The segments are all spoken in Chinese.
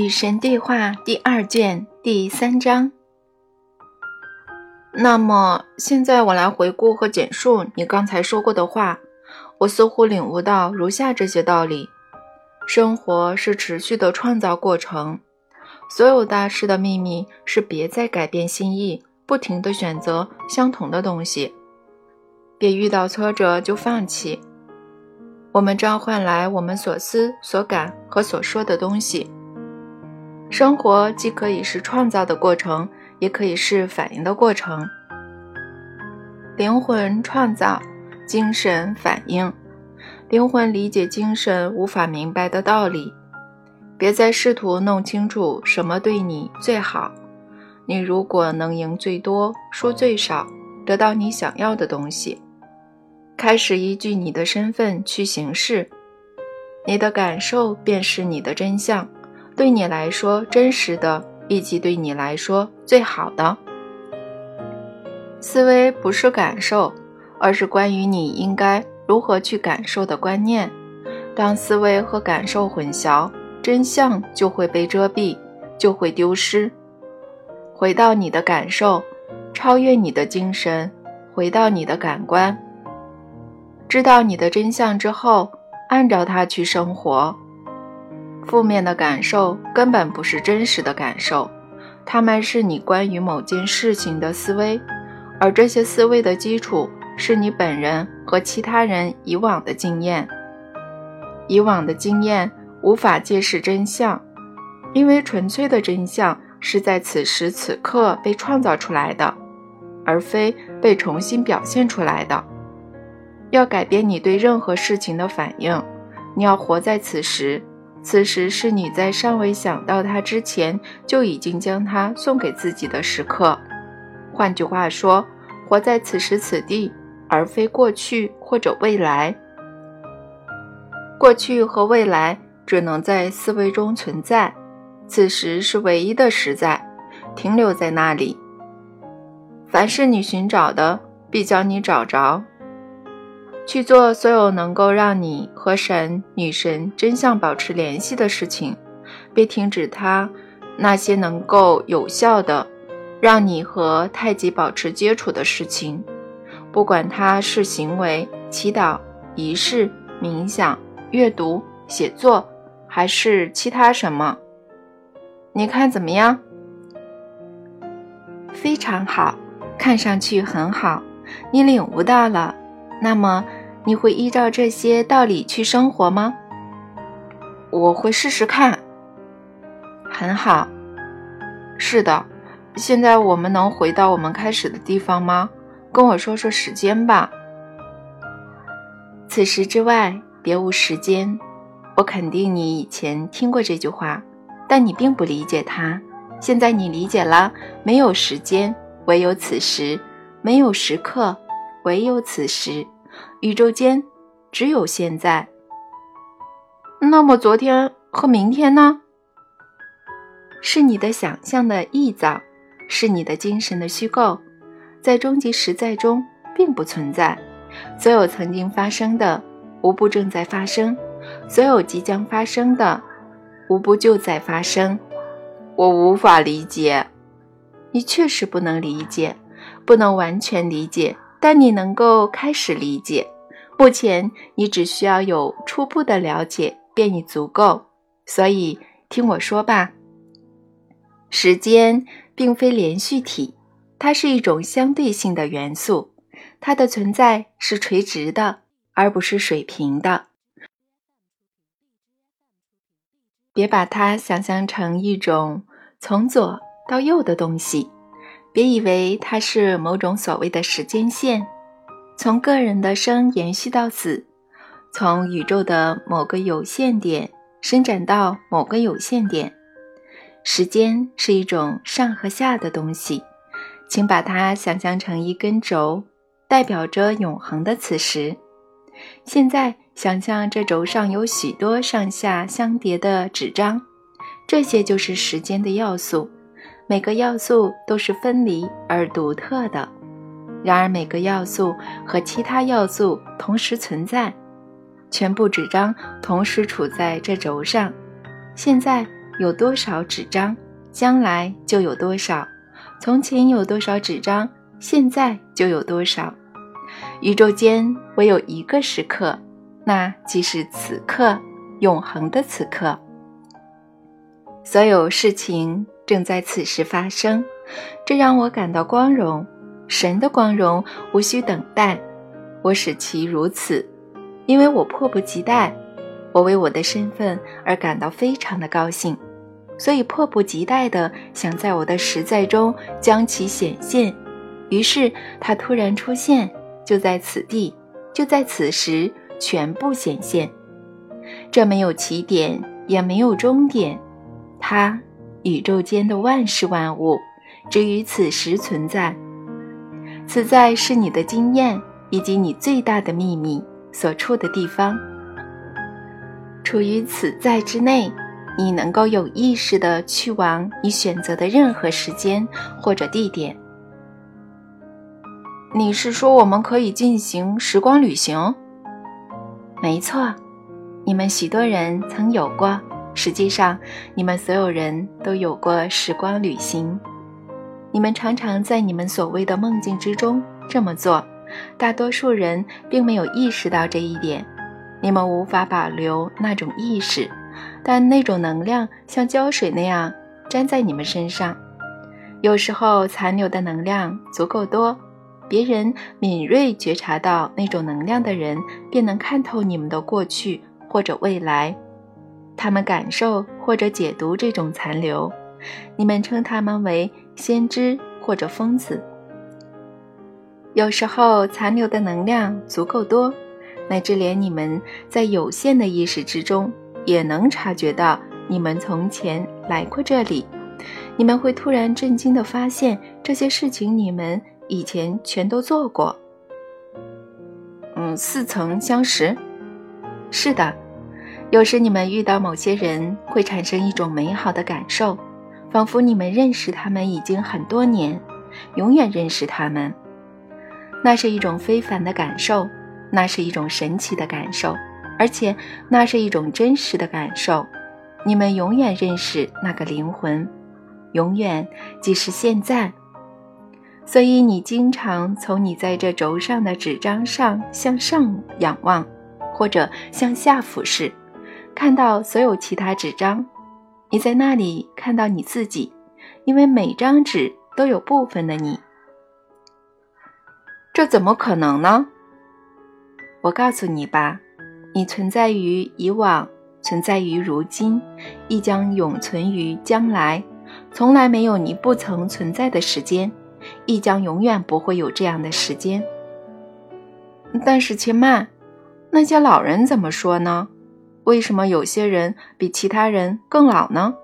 与神对话第二卷第三章。那么，现在我来回顾和简述你刚才说过的话。我似乎领悟到如下这些道理：生活是持续的创造过程。所有大事的秘密是别再改变心意，不停地选择相同的东西，别遇到挫折就放弃。我们召唤来我们所思所感和所说的东西。生活既可以是创造的过程，也可以是反应的过程。灵魂创造，精神反应。灵魂理解精神无法明白的道理。别再试图弄清楚什么对你最好。你如果能赢最多，输最少，得到你想要的东西，开始依据你的身份去行事。你的感受便是你的真相。对你来说真实的，以及对你来说最好的思维，不是感受，而是关于你应该如何去感受的观念。当思维和感受混淆，真相就会被遮蔽，就会丢失。回到你的感受，超越你的精神，回到你的感官，知道你的真相之后，按照它去生活。负面的感受根本不是真实的感受，它们是你关于某件事情的思维，而这些思维的基础是你本人和其他人以往的经验。以往的经验无法揭示真相，因为纯粹的真相是在此时此刻被创造出来的，而非被重新表现出来的。要改变你对任何事情的反应，你要活在此时。此时是你在尚未想到它之前就已经将它送给自己的时刻。换句话说，活在此时此地，而非过去或者未来。过去和未来只能在思维中存在，此时是唯一的实在，停留在那里。凡是你寻找的，必将你找着。去做所有能够让你和神、女神真相保持联系的事情，别停止它。那些能够有效的让你和太极保持接触的事情，不管它是行为、祈祷、仪式、冥想、阅读、写作，还是其他什么，你看怎么样？非常好，看上去很好，你领悟到了。那么。你会依照这些道理去生活吗？我会试试看。很好。是的。现在我们能回到我们开始的地方吗？跟我说说时间吧。此时之外，别无时间。我肯定你以前听过这句话，但你并不理解它。现在你理解了。没有时间，唯有此时；没有时刻，唯有此时。宇宙间只有现在。那么昨天和明天呢？是你的想象的臆造，是你的精神的虚构，在终极实在中并不存在。所有曾经发生的，无不正在发生；所有即将发生的，无不就在发生。我无法理解，你确实不能理解，不能完全理解。但你能够开始理解，目前你只需要有初步的了解便已足够。所以听我说吧，时间并非连续体，它是一种相对性的元素，它的存在是垂直的，而不是水平的。别把它想象成一种从左到右的东西。别以为它是某种所谓的时间线，从个人的生延续到死，从宇宙的某个有限点伸展到某个有限点。时间是一种上和下的东西，请把它想象成一根轴，代表着永恒的此时。现在，想象这轴上有许多上下相叠的纸张，这些就是时间的要素。每个要素都是分离而独特的，然而每个要素和其他要素同时存在，全部纸张同时处在这轴上。现在有多少纸张，将来就有多少；从前有多少纸张，现在就有多少。宇宙间唯有一个时刻，那即是此刻，永恒的此刻。所有事情正在此时发生，这让我感到光荣。神的光荣无需等待，我使其如此，因为我迫不及待。我为我的身份而感到非常的高兴，所以迫不及待地想在我的实在中将其显现。于是它突然出现，就在此地，就在此时，全部显现。这没有起点，也没有终点。它，宇宙间的万事万物，只于此时存在。此在是你的经验以及你最大的秘密所处的地方。处于此在之内，你能够有意识地去往你选择的任何时间或者地点。你是说我们可以进行时光旅行？没错，你们许多人曾有过。实际上，你们所有人都有过时光旅行。你们常常在你们所谓的梦境之中这么做，大多数人并没有意识到这一点。你们无法保留那种意识，但那种能量像胶水那样粘在你们身上。有时候残留的能量足够多，别人敏锐觉察到那种能量的人，便能看透你们的过去或者未来。他们感受或者解读这种残留，你们称他们为先知或者疯子。有时候残留的能量足够多，乃至连你们在有限的意识之中也能察觉到你们从前来过这里。你们会突然震惊地发现，这些事情你们以前全都做过。嗯，似曾相识。是的。有时你们遇到某些人，会产生一种美好的感受，仿佛你们认识他们已经很多年，永远认识他们。那是一种非凡的感受，那是一种神奇的感受，而且那是一种真实的感受。你们永远认识那个灵魂，永远即是现在。所以你经常从你在这轴上的纸张上向上仰望，或者向下俯视。看到所有其他纸张，你在那里看到你自己，因为每张纸都有部分的你。这怎么可能呢？我告诉你吧，你存在于以往，存在于如今，亦将永存于将来。从来没有你不曾存在的时间，亦将永远不会有这样的时间。但是，且慢，那些老人怎么说呢？为什么有些人比其他人更老呢？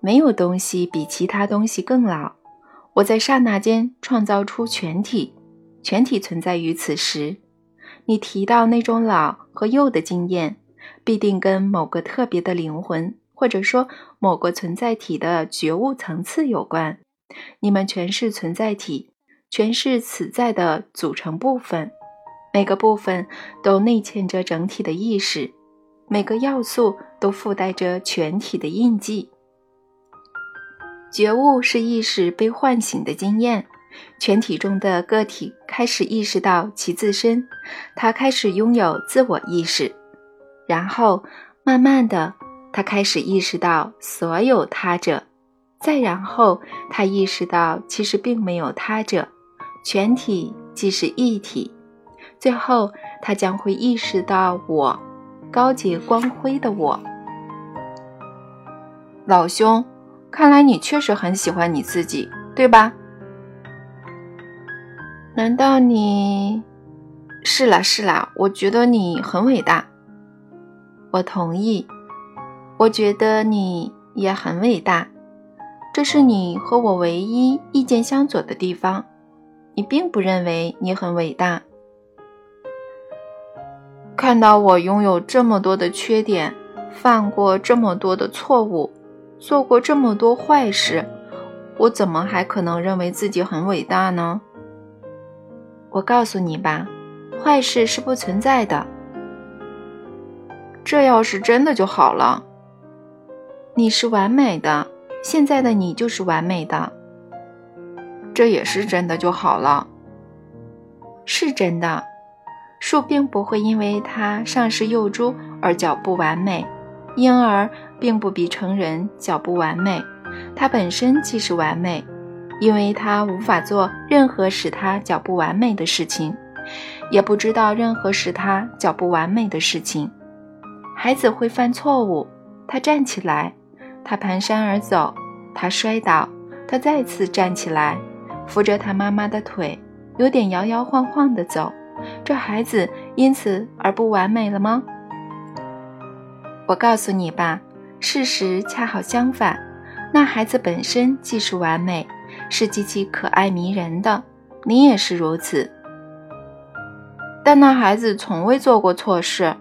没有东西比其他东西更老。我在刹那间创造出全体，全体存在于此时。你提到那种老和幼的经验，必定跟某个特别的灵魂，或者说某个存在体的觉悟层次有关。你们全是存在体，全是此在的组成部分，每个部分都内嵌着整体的意识。每个要素都附带着全体的印记。觉悟是意识被唤醒的经验，全体中的个体开始意识到其自身，他开始拥有自我意识，然后慢慢的，他开始意识到所有他者，再然后他意识到其实并没有他者，全体即是一体，最后他将会意识到我。高洁光辉的我，老兄，看来你确实很喜欢你自己，对吧？难道你？是啦是啦，我觉得你很伟大。我同意，我觉得你也很伟大。这是你和我唯一意见相左的地方。你并不认为你很伟大。看到我拥有这么多的缺点，犯过这么多的错误，做过这么多坏事，我怎么还可能认为自己很伟大呢？我告诉你吧，坏事是不存在的。这要是真的就好了。你是完美的，现在的你就是完美的。这也是真的就好了。是真的，树并不会因为它上是幼猪而脚不完美，婴儿并不比成人脚不完美，它本身即是完美，因为它无法做任何使它脚不完美的事情，也不知道任何使它脚不完美的事情。孩子会犯错误，他站起来，他蹒跚而走，他摔倒，他再次站起来，扶着他妈妈的腿，有点摇摇晃晃地走。这孩子因此而不完美了吗？我告诉你吧，事实恰好相反，那孩子本身即是完美，是极其可爱迷人的。你也是如此，但那孩子从未做过错事。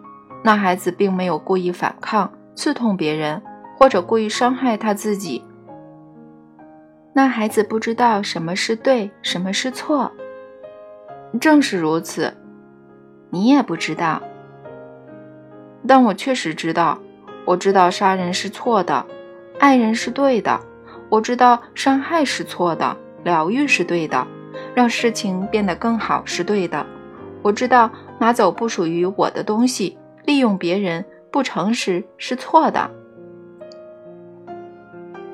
那孩子并没有故意反抗、刺痛别人，或者故意伤害他自己。那孩子不知道什么是对，什么是错。正是如此，你也不知道。但我确实知道，我知道杀人是错的，爱人是对的。我知道伤害是错的，疗愈是对的，让事情变得更好是对的。我知道拿走不属于我的东西。利用别人不诚实是错的。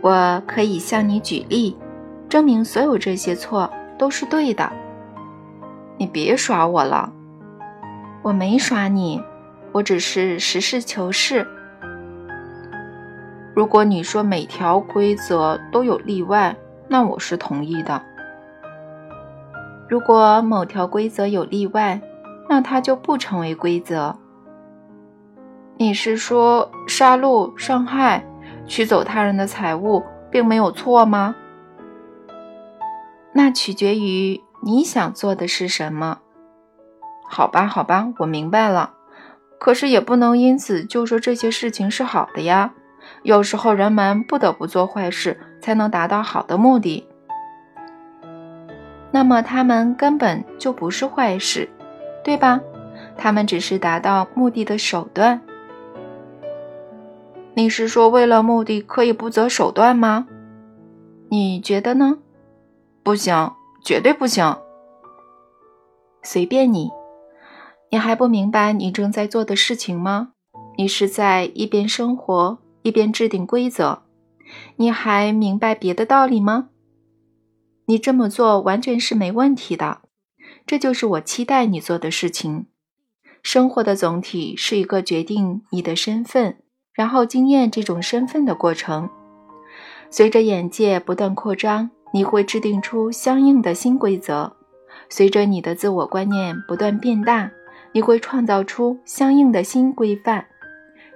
我可以向你举例，证明所有这些错都是对的。你别耍我了，我没耍你，我只是实事求是。如果你说每条规则都有例外，那我是同意的。如果某条规则有例外，那它就不成为规则。你是说杀戮、伤害、取走他人的财物，并没有错吗？那取决于你想做的是什么。好吧，好吧，我明白了。可是也不能因此就说这些事情是好的呀。有时候人们不得不做坏事，才能达到好的目的。那么他们根本就不是坏事，对吧？他们只是达到目的的手段。你是说，为了目的可以不择手段吗？你觉得呢？不行，绝对不行。随便你。你还不明白你正在做的事情吗？你是在一边生活一边制定规则。你还明白别的道理吗？你这么做完全是没问题的。这就是我期待你做的事情。生活的总体是一个决定你的身份。然后经验这种身份的过程，随着眼界不断扩张，你会制定出相应的新规则；随着你的自我观念不断变大，你会创造出相应的新规范。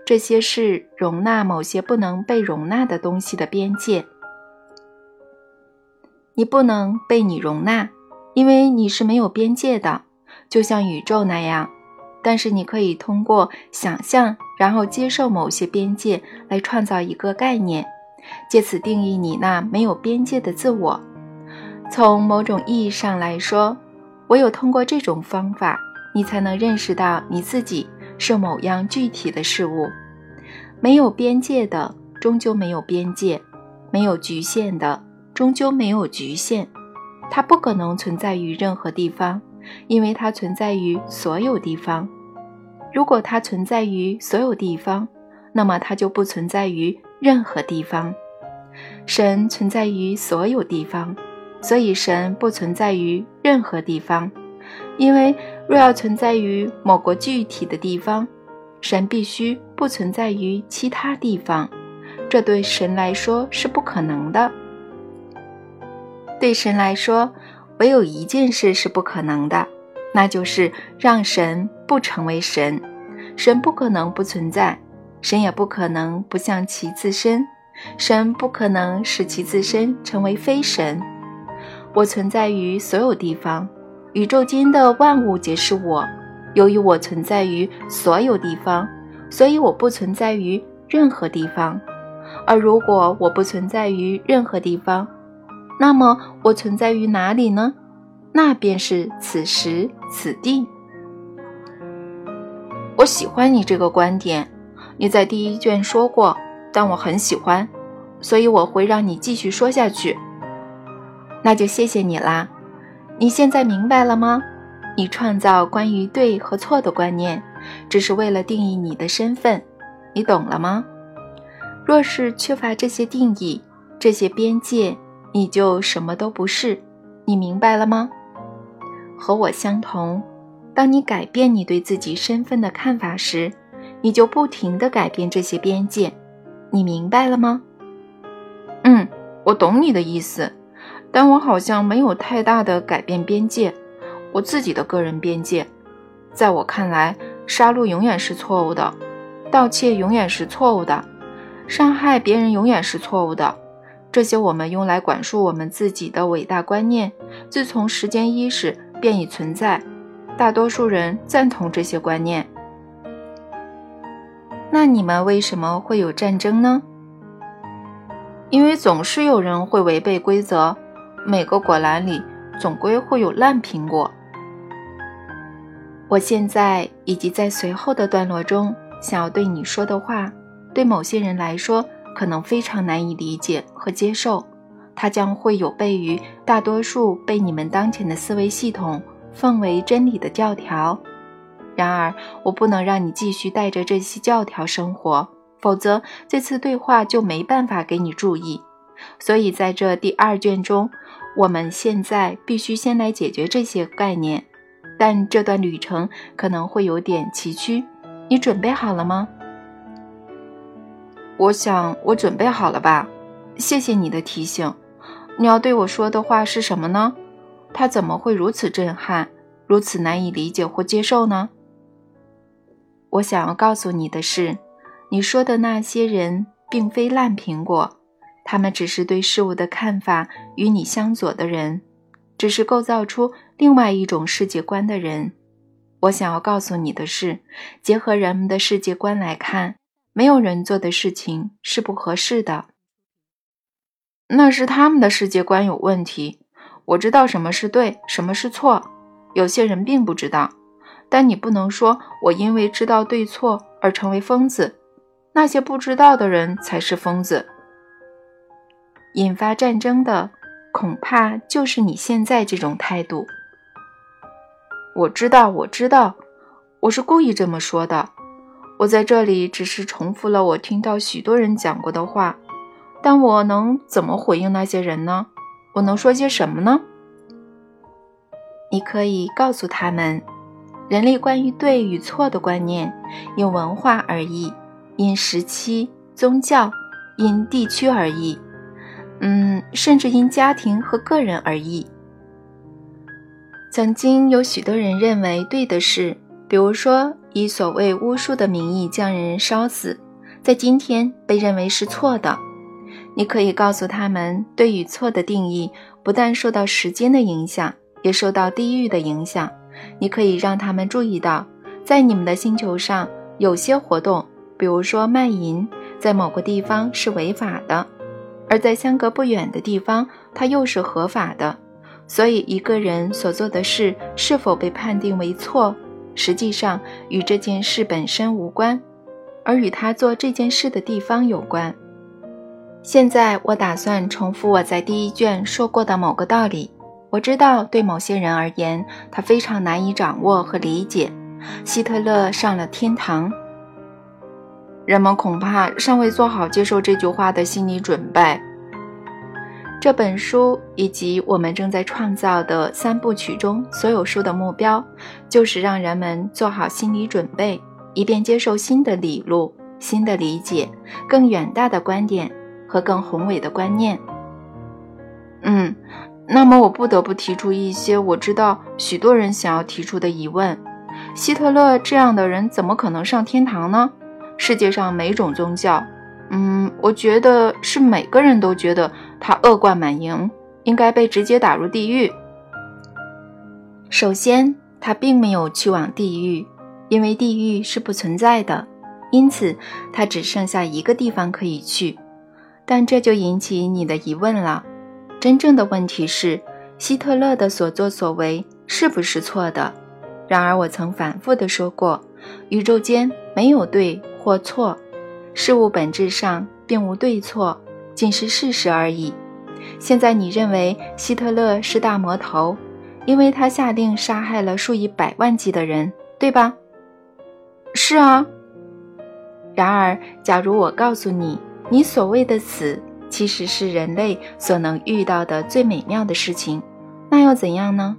这些是容纳某些不能被容纳的东西的边界。你不能被你容纳，因为你是没有边界的，就像宇宙那样。但是你可以通过想象，然后接受某些边界来创造一个概念，借此定义你那没有边界的自我。从某种意义上来说，唯有通过这种方法，你才能认识到你自己是某样具体的事物。没有边界的，终究没有边界；没有局限的，终究没有局限。它不可能存在于任何地方，因为它存在于所有地方。如果它存在于所有地方，那么它就不存在于任何地方。神存在于所有地方，所以神不存在于任何地方。因为若要存在于某个具体的地方，神必须不存在于其他地方，这对神来说是不可能的。对神来说，唯有一件事是不可能的。那就是让神不成为神，神不可能不存在，神也不可能不像其自身，神不可能使其自身成为非神。我存在于所有地方，宇宙间的万物皆是我。由于我存在于所有地方，所以我不存在于任何地方。而如果我不存在于任何地方，那么我存在于哪里呢？那便是此时此地。我喜欢你这个观点。你在第一卷说过，但我很喜欢，所以我会让你继续说下去。那就谢谢你啦。你现在明白了吗？你创造关于对和错的观念，只是为了定义你的身份。你懂了吗？若是缺乏这些定义、这些边界，你就什么都不是。你明白了吗？和我相同，当你改变你对自己身份的看法时，你就不停地改变这些边界。你明白了吗？嗯，我懂你的意思，但我好像没有太大的改变边界，我自己的个人边界。在我看来，杀戮永远是错误的。盗窃永远是错误的，伤害别人永远是错误的。这些我们用来管束我们自己的伟大观念，自从时间伊始便已存在。大多数人赞同这些观念。那你们为什么会有战争呢？因为总是有人会违背规则。每个果篮里总归会有烂苹果。我现在以及在随后的段落中。想要对你说的话，对某些人来说可能非常难以理解和接受，它将会有悖于大多数被你们当前的思维系统奉为真理的教条。然而，我不能让你继续带着这些教条生活，否则这次对话就没办法给你注意。所以，在这第二卷中，我们现在必须先来解决这些概念，但这段旅程可能会有点崎岖。你准备好了吗？我想我准备好了吧。谢谢你的提醒。你要对我说的话是什么呢？它怎么会如此震撼，如此难以理解或接受呢？我想要告诉你的是，你说的那些人并非烂苹果，他们只是对事物的看法与你相左的人，只是构造出另外一种世界观的人。我想要告诉你的是，结合人们的世界观来看，没有人做的事情是不合适的。那是他们的世界观有问题。我知道什么是对，什么是错。有些人并不知道。但你不能说我因为知道对错而成为疯子。那些不知道的人才是疯子。引发战争的，恐怕就是你现在这种态度。我知道，我知道，我是故意这么说的。我在这里只是重复了我听到许多人讲过的话，但我能怎么回应那些人呢？我能说些什么呢？你可以告诉他们，人类关于对与错的观念因文化而异，因时期、宗教、因地区而异，嗯，甚至因家庭和个人而异。曾经有许多人认为对的事，比如说以所谓巫术的名义将人烧死，在今天被认为是错的。你可以告诉他们，对与错的定义不但受到时间的影响，也受到地域的影响。你可以让他们注意到，在你们的星球上，有些活动，比如说卖淫，在某个地方是违法的，而在相隔不远的地方，它又是合法的。所以，一个人所做的事是否被判定为错，实际上与这件事本身无关，而与他做这件事的地方有关。现在，我打算重复我在第一卷说过的某个道理。我知道，对某些人而言，他非常难以掌握和理解。希特勒上了天堂，人们恐怕尚未做好接受这句话的心理准备。这本书以及我们正在创造的三部曲中所有书的目标，就是让人们做好心理准备，以便接受新的理路、新的理解、更远大的观点和更宏伟的观念。嗯，那么我不得不提出一些我知道许多人想要提出的疑问：希特勒这样的人怎么可能上天堂呢？世界上每种宗教，嗯，我觉得是每个人都觉得。他恶贯满盈，应该被直接打入地狱。首先，他并没有去往地狱，因为地狱是不存在的，因此他只剩下一个地方可以去。但这就引起你的疑问了：真正的问题是，希特勒的所作所为是不是错的？然而，我曾反复地说过，宇宙间没有对或错，事物本质上并无对错，仅是事实而已。现在你认为希特勒是大魔头，因为他下令杀害了数以百万计的人，对吧？是啊。然而，假如我告诉你，你所谓的死其实是人类所能遇到的最美妙的事情，那又怎样呢？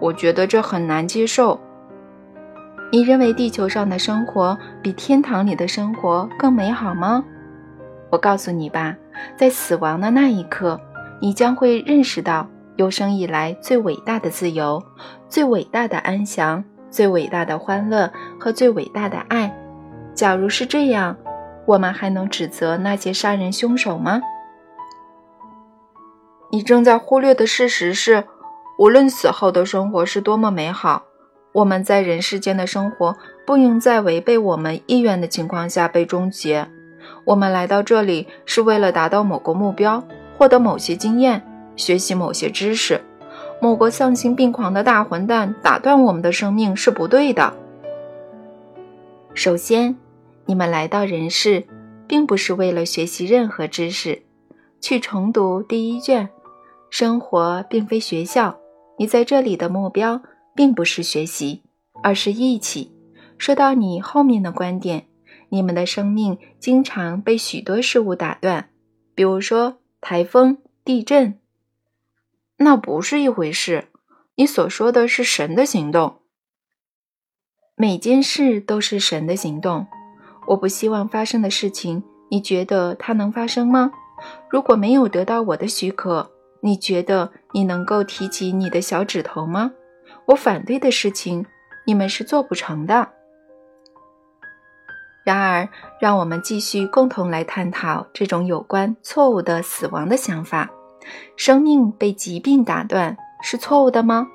我觉得这很难接受。你认为地球上的生活比天堂里的生活更美好吗？我告诉你吧，在死亡的那一刻，你将会认识到有生以来最伟大的自由、最伟大的安详、最伟大的欢乐和最伟大的爱。假如是这样，我们还能指责那些杀人凶手吗？你正在忽略的事实是，无论死后的生活是多么美好。我们在人世间的生活不应在违背我们意愿的情况下被终结。我们来到这里是为了达到某个目标，获得某些经验，学习某些知识。某个丧心病狂的大混蛋打断我们的生命是不对的。首先，你们来到人世，并不是为了学习任何知识，去重读第一卷。生活并非学校，你在这里的目标。并不是学习，而是义气。说到你后面的观点，你们的生命经常被许多事物打断，比如说台风、地震。那不是一回事。你所说的是神的行动。每件事都是神的行动。我不希望发生的事情，你觉得它能发生吗？如果没有得到我的许可，你觉得你能够提起你的小指头吗？我反对的事情，你们是做不成的。然而，让我们继续共同来探讨这种有关错误的死亡的想法：生命被疾病打断是错误的吗？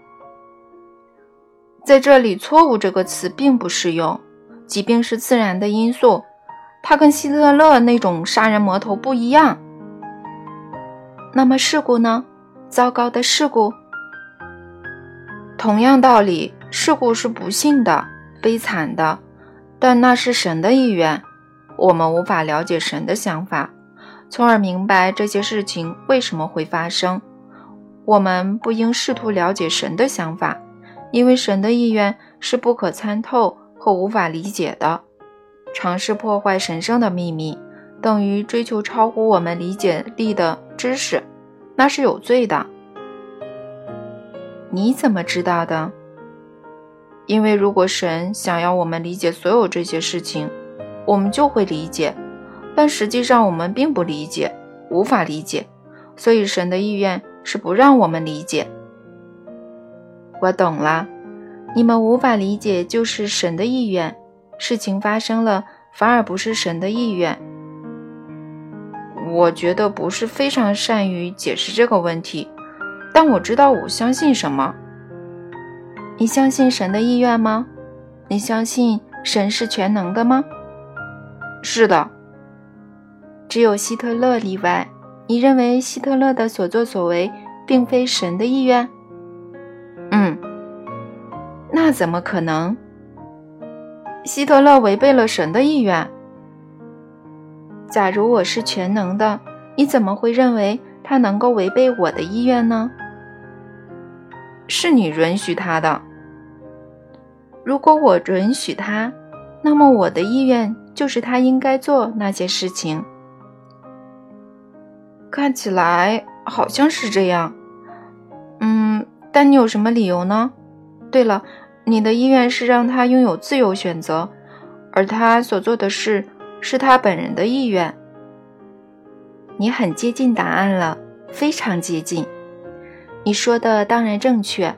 在这里，“错误”这个词并不适用。疾病是自然的因素，它跟希特勒那种杀人魔头不一样。那么，事故呢？糟糕的事故。同样道理，事故是不幸的、悲惨的，但那是神的意愿。我们无法了解神的想法，从而明白这些事情为什么会发生。我们不应试图了解神的想法，因为神的意愿是不可参透和无法理解的。尝试破坏神圣的秘密，等于追求超乎我们理解力的知识，那是有罪的。你怎么知道的？因为如果神想要我们理解所有这些事情，我们就会理解。但实际上我们并不理解，无法理解，所以神的意愿是不让我们理解。我懂了，你们无法理解就是神的意愿。事情发生了，反而不是神的意愿。我觉得不是非常善于解释这个问题。但我知道我相信什么。你相信神的意愿吗？你相信神是全能的吗？是的。只有希特勒例外。你认为希特勒的所作所为并非神的意愿？怎么可能？希特勒违背了神的意愿。假如我是全能的，你怎么会认为他能够违背我的意愿呢？是你允许他的。如果我允许他，那么我的意愿就是他应该做那些事情。看起来好像是这样。嗯，但你有什么理由呢？对了，你的意愿是让他拥有自由选择，而他所做的事是他本人的意愿。你很接近答案了，非常接近。你说的当然正确，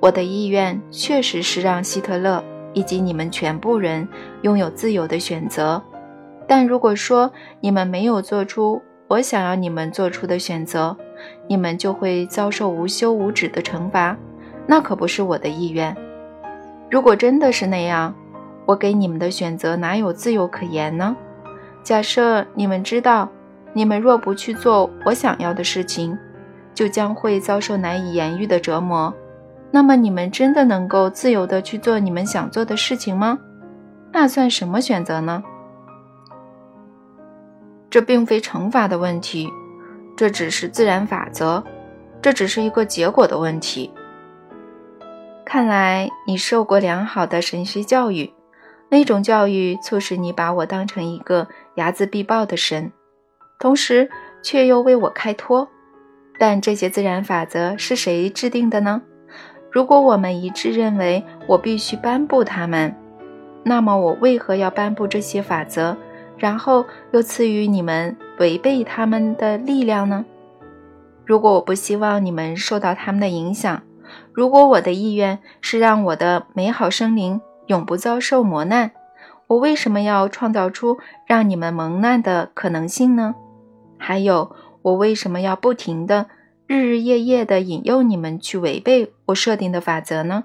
我的意愿确实是让希特勒以及你们全部人拥有自由的选择。但如果说你们没有做出我想要你们做出的选择，你们就会遭受无休无止的惩罚，那可不是我的意愿。如果真的是那样，我给你们的选择哪有自由可言呢？假设你们知道，你们若不去做我想要的事情。就将会遭受难以言喻的折磨。那么，你们真的能够自由地去做你们想做的事情吗？那算什么选择呢？这并非惩罚的问题，这只是自然法则，这只是一个结果的问题。看来你受过良好的神学教育，那种教育促使你把我当成一个睚眦必报的神，同时却又为我开脱。但这些自然法则是谁制定的呢？如果我们一致认为我必须颁布它们，那么我为何要颁布这些法则？然后又赐予你们违背他们的力量呢？如果我不希望你们受到他们的影响，如果我的意愿是让我的美好生灵永不遭受磨难，我为什么要创造出让你们蒙难的可能性呢？还有，我为什么要不停的日日夜夜的引诱你们去违背我设定的法则呢？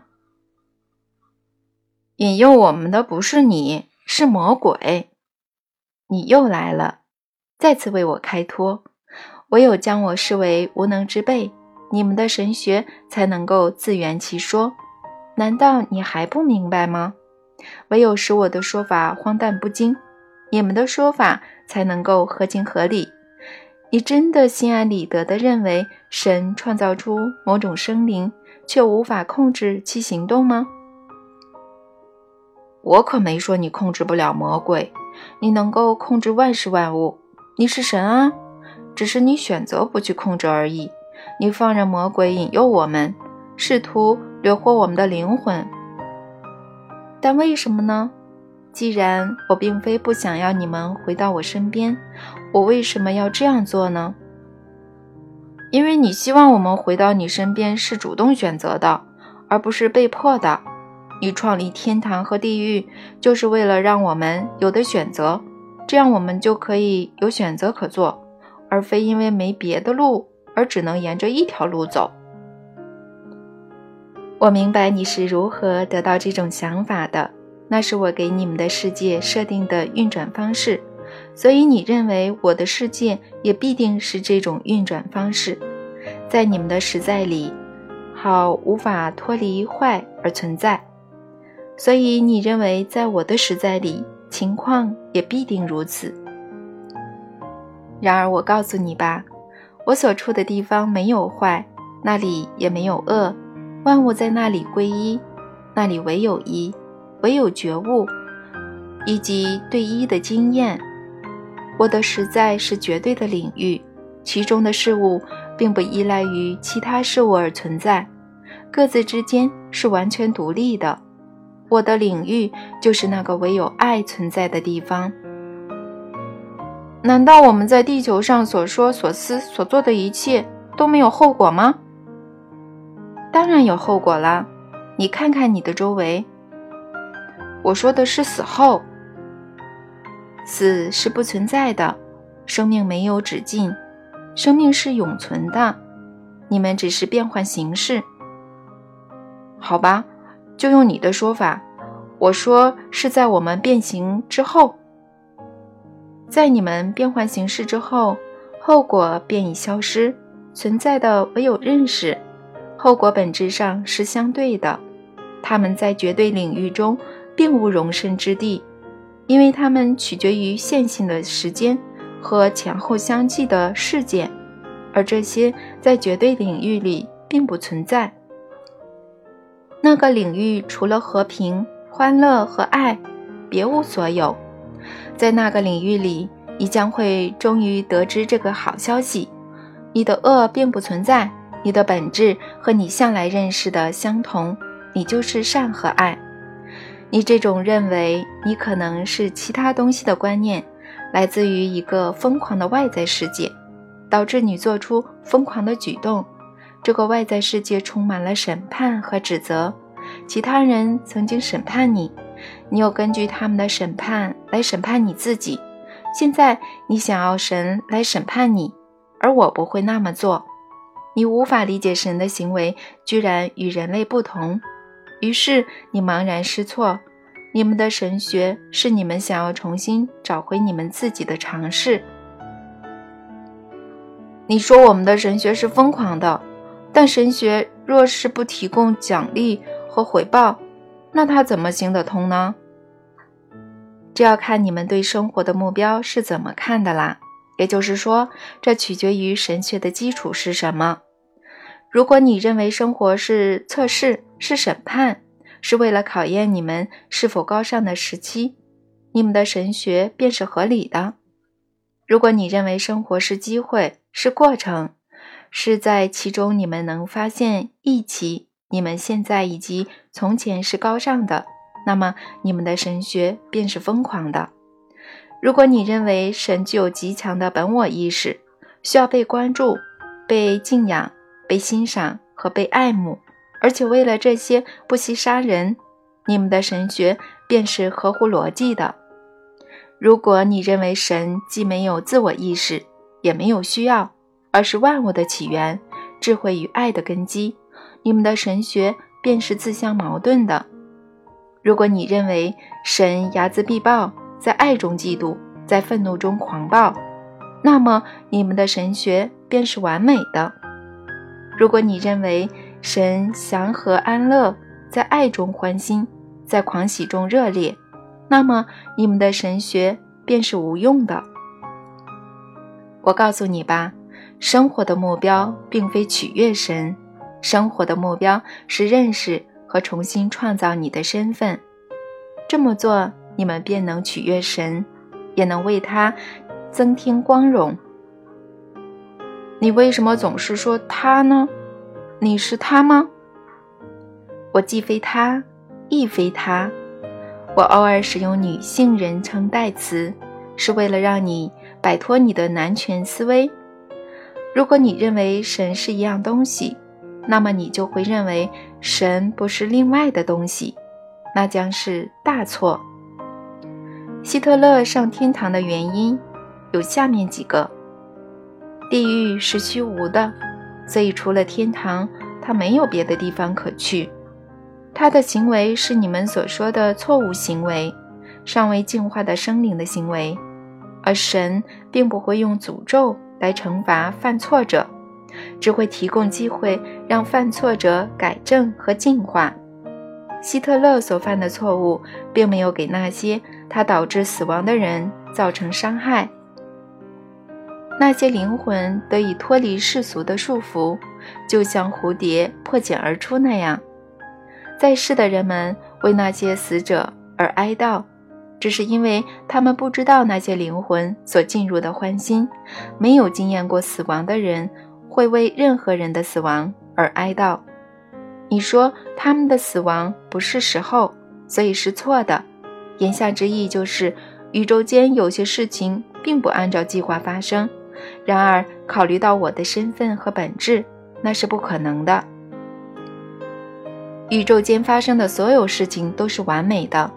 引诱我们的不是你，是魔鬼。你又来了，再次为我开脱。唯有将我视为无能之辈，你们的神学才能够自圆其说。难道你还不明白吗？唯有使我的说法荒诞不经，你们的说法才能够合情合理。你真的心安理得地认为神创造出某种生灵，却无法控制其行动吗？我可没说你控制不了魔鬼。你能够控制万事万物，你是神啊，只是你选择不去控制而已。你放任魔鬼引诱我们，试图掠获我们的灵魂。但为什么呢？既然我并非不想要你们回到我身边，我为什么要这样做呢？因为你希望我们回到你身边是主动选择的，而不是被迫的。你创立天堂和地狱，就是为了让我们有的选择，这样我们就可以有选择可做，而非因为没别的路而只能沿着一条路走。我明白你是如何得到这种想法的，那是我给你们的世界设定的运转方式，所以你认为我的世界也必定是这种运转方式，在你们的实在里，好无法脱离坏而存在。所以你认为，在我的实在里，情况也必定如此。然而，我告诉你吧，我所处的地方没有坏，那里也没有恶，万物在那里归一，那里唯有一，唯有觉悟，以及对一的经验。我的实在是绝对的领域，其中的事物并不依赖于其他事物而存在，各自之间是完全独立的。我的领域就是那个唯有爱存在的地方。难道我们在地球上所说、所思、所做的一切都没有后果吗？当然有后果啦！你看看你的周围。我说的是死后，死是不存在的，生命没有止境，生命是永存的。你们只是变换形式，好吧？就用你的说法，我说是在我们变形之后，在你们变换形式之后，后果便已消失，存在的唯有认识。后果本质上是相对的，他们在绝对领域中并无容身之地，因为它们取决于线性的时间和前后相继的事件，而这些在绝对领域里并不存在。那个领域除了和平、欢乐和爱，别无所有。在那个领域里，你将会终于得知这个好消息：你的恶并不存在，你的本质和你向来认识的相同，你就是善和爱。你这种认为你可能是其他东西的观念，来自于一个疯狂的外在世界，导致你做出疯狂的举动。这个外在世界充满了审判和指责，其他人曾经审判你，你又根据他们的审判来审判你自己。现在你想要神来审判你，而我不会那么做。你无法理解神的行为居然与人类不同，于是你茫然失措。你们的神学是你们想要重新找回你们自己的尝试。你说我们的神学是疯狂的。但神学若是不提供奖励和回报，那它怎么行得通呢？这要看你们对生活的目标是怎么看的啦。也就是说，这取决于神学的基础是什么。如果你认为生活是测试，是审判，是为了考验你们是否高尚的时期，你们的神学便是合理的。如果你认为生活是机会，是过程，是在其中你们能发现一起，你们现在以及从前是高尚的，那么你们的神学便是疯狂的。如果你认为神具有极强的本我意识，需要被关注、被敬仰、被欣赏和被爱慕，而且为了这些不惜杀人，你们的神学便是合乎逻辑的。如果你认为神既没有自我意识，也没有需要，而是万物的起源、智慧与爱的根基，你们的神学便是自相矛盾的。如果你认为神睚眦必报，在爱中嫉妒，在愤怒中狂暴，那么你们的神学便是完美的。如果你认为神祥和安乐，在爱中欢欣，在狂喜中热烈，那么你们的神学便是无用的。我告诉你吧，生活的目标并非取悦神，生活的目标是认识和重新创造你的身份。这么做。你们便能取悦神，也能为他增添光荣。你为什么总是说他呢？你是他吗？我既非他，亦非他。我偶尔使用女性人称代词，是为了让你摆脱你的男权思维。如果你认为神是一样东西，那么你就会认为神不是另外的东西，那将是大错。希特勒上天堂的原因有下面几个：地狱是虚无的，所以除了天堂，他没有别的地方可去。他的行为是你们所说的错误行为，尚未进化的生灵的行为。而神并不会用诅咒来惩罚犯错者，只会提供机会让犯错者改正和进化。希特勒所犯的错误，并没有给那些。他导致死亡的人造成伤害，那些灵魂得以脱离世俗的束缚，就像蝴蝶破茧而出那样。在世的人们为那些死者而哀悼，只是因为他们不知道那些灵魂所进入的欢心。没有经验过死亡的人会为任何人的死亡而哀悼。你说他们的死亡不是时候，所以是错的。言下之意就是，宇宙间有些事情并不按照计划发生。然而，考虑到我的身份和本质，那是不可能的。宇宙间发生的所有事情都是完美的。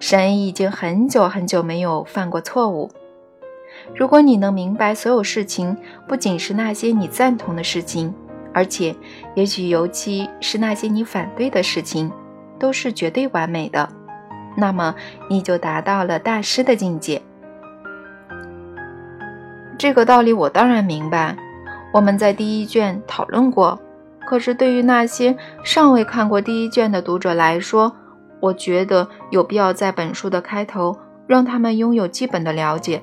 神已经很久很久没有犯过错误。如果你能明白所有事情，不仅是那些你赞同的事情，而且也许尤其是那些你反对的事情，都是绝对完美的。那么你就达到了大师的境界。这个道理我当然明白，我们在第一卷讨论过。可是对于那些尚未看过第一卷的读者来说，我觉得有必要在本书的开头让他们拥有基本的了解，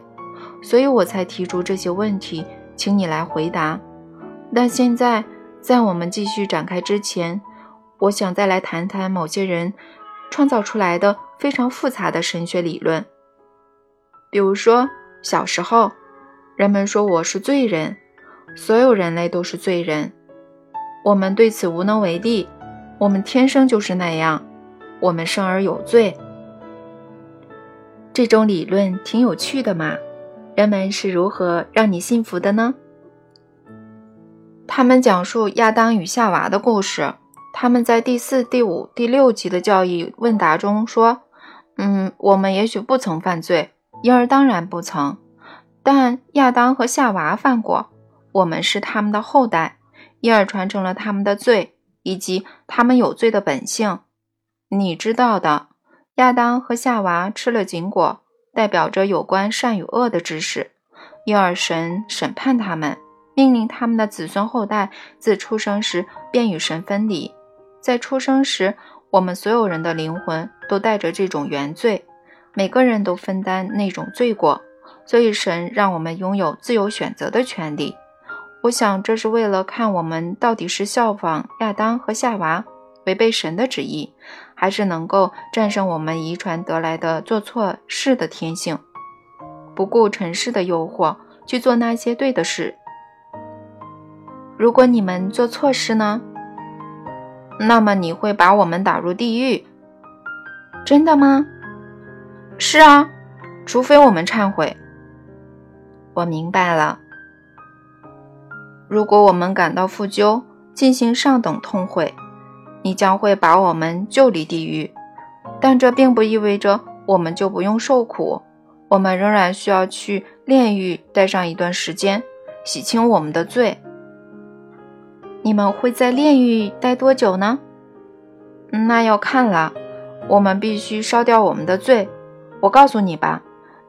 所以我才提出这些问题，请你来回答。但现在，在我们继续展开之前，我想再来谈谈某些人创造出来的。非常复杂的神学理论，比如说，小时候，人们说我是罪人，所有人类都是罪人，我们对此无能为力，我们天生就是那样，我们生而有罪。这种理论挺有趣的嘛，人们是如何让你信服的呢？他们讲述亚当与夏娃的故事，他们在第四、第五、第六集的教义问答中说。嗯，我们也许不曾犯罪，因而当然不曾。但亚当和夏娃犯过，我们是他们的后代，因而传承了他们的罪以及他们有罪的本性。你知道的，亚当和夏娃吃了禁果，代表着有关善与恶的知识，因而神审判他们，命令他们的子孙后代自出生时便与神分离，在出生时。我们所有人的灵魂都带着这种原罪，每个人都分担那种罪过，所以神让我们拥有自由选择的权利。我想这是为了看我们到底是效仿亚当和夏娃，违背神的旨意，还是能够战胜我们遗传得来的做错事的天性，不顾尘世的诱惑去做那些对的事。如果你们做错事呢？那么你会把我们打入地狱？真的吗？是啊，除非我们忏悔。我明白了。如果我们感到负疚，进行上等痛悔，你将会把我们救离地狱。但这并不意味着我们就不用受苦，我们仍然需要去炼狱待上一段时间，洗清我们的罪。你们会在炼狱待多久呢？那要看了。我们必须烧掉我们的罪。我告诉你吧，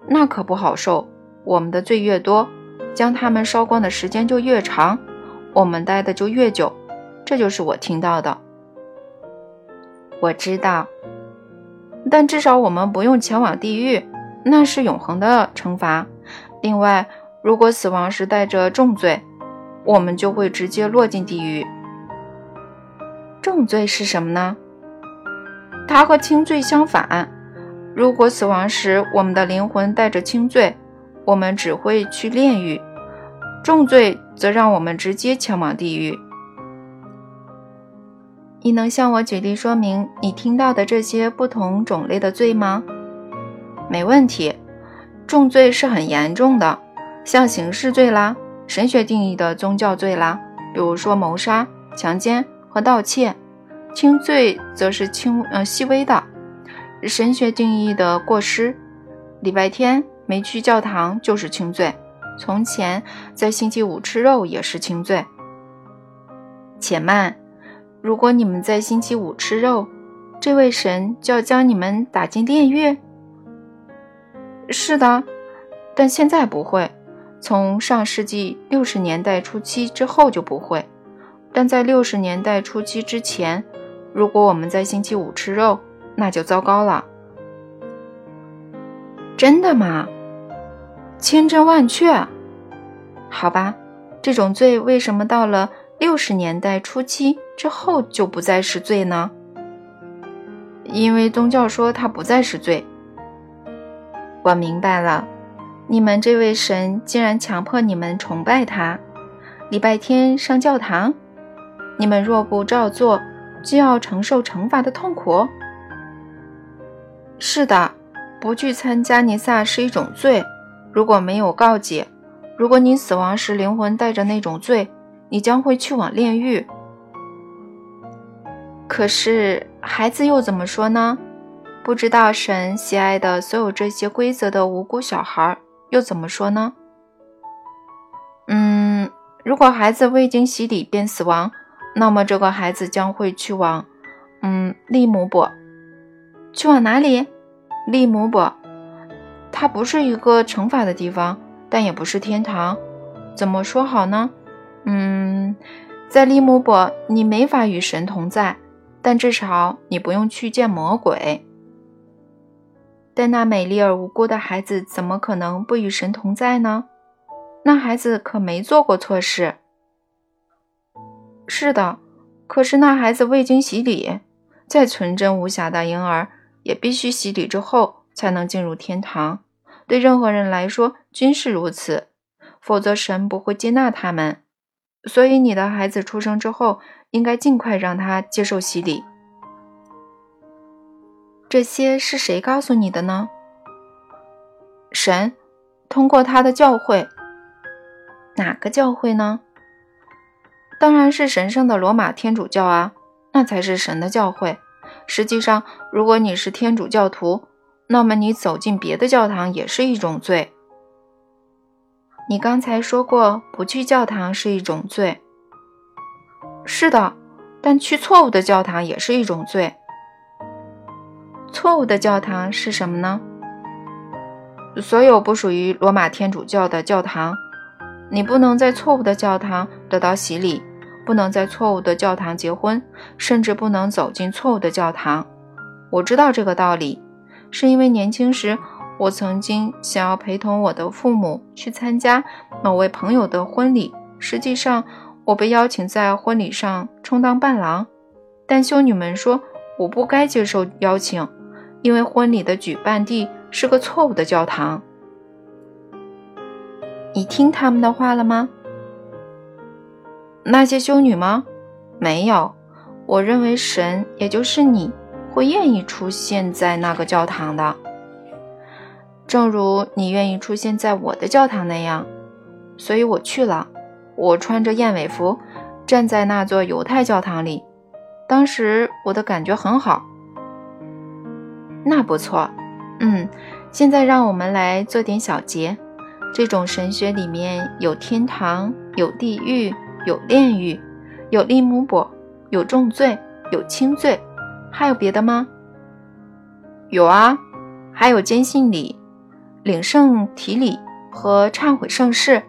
那可不好受。我们的罪越多。将它们烧光的时间就越长，我们待的就越久。这就是我听到的。我知道，但至少我们不用前往地狱，那是永恒的惩罚。另外，如果死亡时带着重罪，我们就会直接落进地狱。重罪是什么呢？它和轻罪相反。如果死亡时我们的灵魂带着轻罪，我们只会去炼狱。重罪则让我们直接前往地狱。你能向我举例说明你听到的这些不同种类的罪吗？没问题。重罪是很严重的，像刑事罪啦，神学定义的宗教罪啦，比如说谋杀、强奸和盗窃。轻罪则是轻呃细微的，神学定义的过失，礼拜天没去教堂就是轻罪。从前在星期五吃肉也是轻罪。且慢，如果你们在星期五吃肉，这位神就要将你们打进炼狱。是的，但现在不会。从上世纪六十年代初期之后就不会。但在六十年代初期之前，如果我们在星期五吃肉，那就糟糕了。真的吗？千真万确，好吧，这种罪为什么到了六十年代初期之后就不再是罪呢？因为宗教说它不再是罪。我明白了，你们这位神竟然强迫你们崇拜他，礼拜天上教堂，你们若不照做，就要承受惩罚的痛苦。是的，不去参加弥撒是一种罪。如果没有告诫，如果你死亡时灵魂带着那种罪，你将会去往炼狱。可是孩子又怎么说呢？不知道神喜爱的所有这些规则的无辜小孩又怎么说呢？嗯，如果孩子未经洗礼便死亡，那么这个孩子将会去往……嗯，利姆伯。去往哪里？利姆伯。它不是一个惩罚的地方，但也不是天堂。怎么说好呢？嗯，在利姆伯，你没法与神同在，但至少你不用去见魔鬼。但那美丽而无辜的孩子怎么可能不与神同在呢？那孩子可没做过错事。是的，可是那孩子未经洗礼，再纯真无瑕的婴儿也必须洗礼之后才能进入天堂。对任何人来说均是如此，否则神不会接纳他们。所以，你的孩子出生之后，应该尽快让他接受洗礼。这些是谁告诉你的呢？神，通过他的教会。哪个教会呢？当然是神圣的罗马天主教啊，那才是神的教会。实际上，如果你是天主教徒，那么你走进别的教堂也是一种罪。你刚才说过不去教堂是一种罪。是的，但去错误的教堂也是一种罪。错误的教堂是什么呢？所有不属于罗马天主教的教堂。你不能在错误的教堂得到洗礼，不能在错误的教堂结婚，甚至不能走进错误的教堂。我知道这个道理。是因为年轻时我曾经想要陪同我的父母去参加某位朋友的婚礼，实际上我被邀请在婚礼上充当伴郎，但修女们说我不该接受邀请，因为婚礼的举办地是个错误的教堂。你听他们的话了吗？那些修女吗？没有。我认为神，也就是你，会愿意出现在那个教堂的。正如你愿意出现在我的教堂那样，所以我去了。我穿着燕尾服，站在那座犹太教堂里。当时我的感觉很好。那不错，嗯。现在让我们来做点小结。这种神学里面有天堂，有地狱，有炼狱，有利姆伯，有重罪，有轻罪，还有别的吗？有啊，还有坚信礼。领圣体礼和忏悔圣事，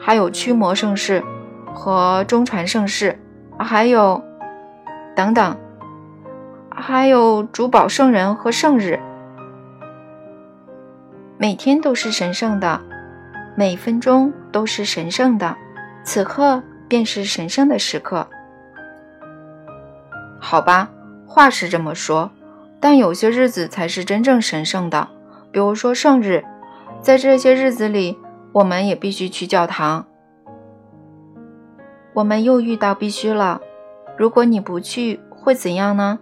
还有驱魔盛世和中传盛世，还有等等，还有主保圣人和圣日，每天都是神圣的，每分钟都是神圣的，此刻便是神圣的时刻。好吧，话是这么说，但有些日子才是真正神圣的。比如说圣日，在这些日子里，我们也必须去教堂。我们又遇到必须了。如果你不去，会怎样呢？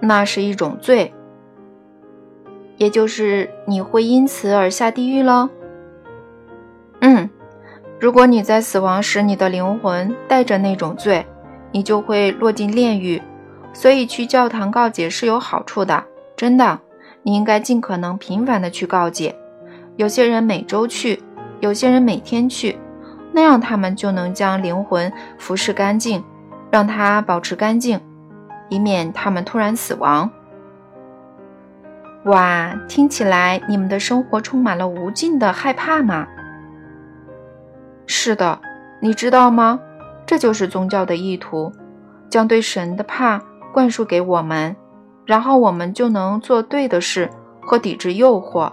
那是一种罪，也就是你会因此而下地狱喽。嗯，如果你在死亡时，你的灵魂带着那种罪，你就会落进炼狱。所以去教堂告解是有好处的，真的。你应该尽可能频繁的去告解，有些人每周去，有些人每天去，那样他们就能将灵魂服侍干净，让它保持干净，以免他们突然死亡。哇，听起来你们的生活充满了无尽的害怕吗？是的，你知道吗？这就是宗教的意图，将对神的怕灌输给我们。然后我们就能做对的事和抵制诱惑。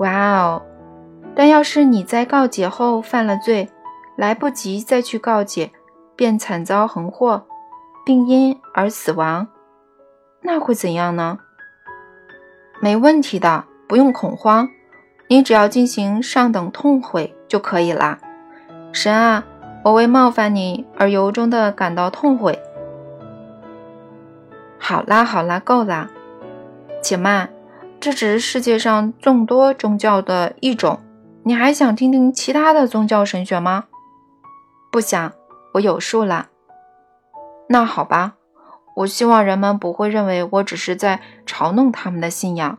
哇哦！但要是你在告解后犯了罪，来不及再去告解，便惨遭横祸，并因而死亡，那会怎样呢？没问题的，不用恐慌，你只要进行上等痛悔就可以了。神啊，我为冒犯你而由衷的感到痛悔。好啦好啦，够啦，且慢，这只是世界上众多宗教的一种，你还想听听其他的宗教神学吗？不想，我有数了。那好吧，我希望人们不会认为我只是在嘲弄他们的信仰。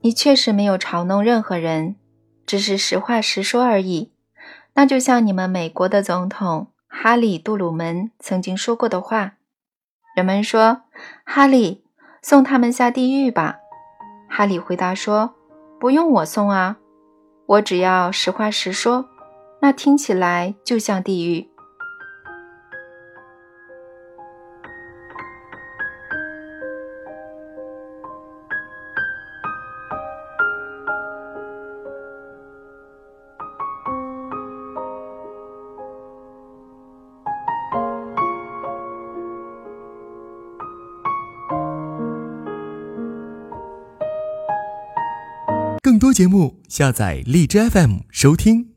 你确实没有嘲弄任何人，只是实话实说而已。那就像你们美国的总统哈里·杜鲁门曾经说过的话。人们说：“哈利，送他们下地狱吧。”哈利回答说：“不用我送啊，我只要实话实说，那听起来就像地狱。”节目，下载荔枝 FM 收听。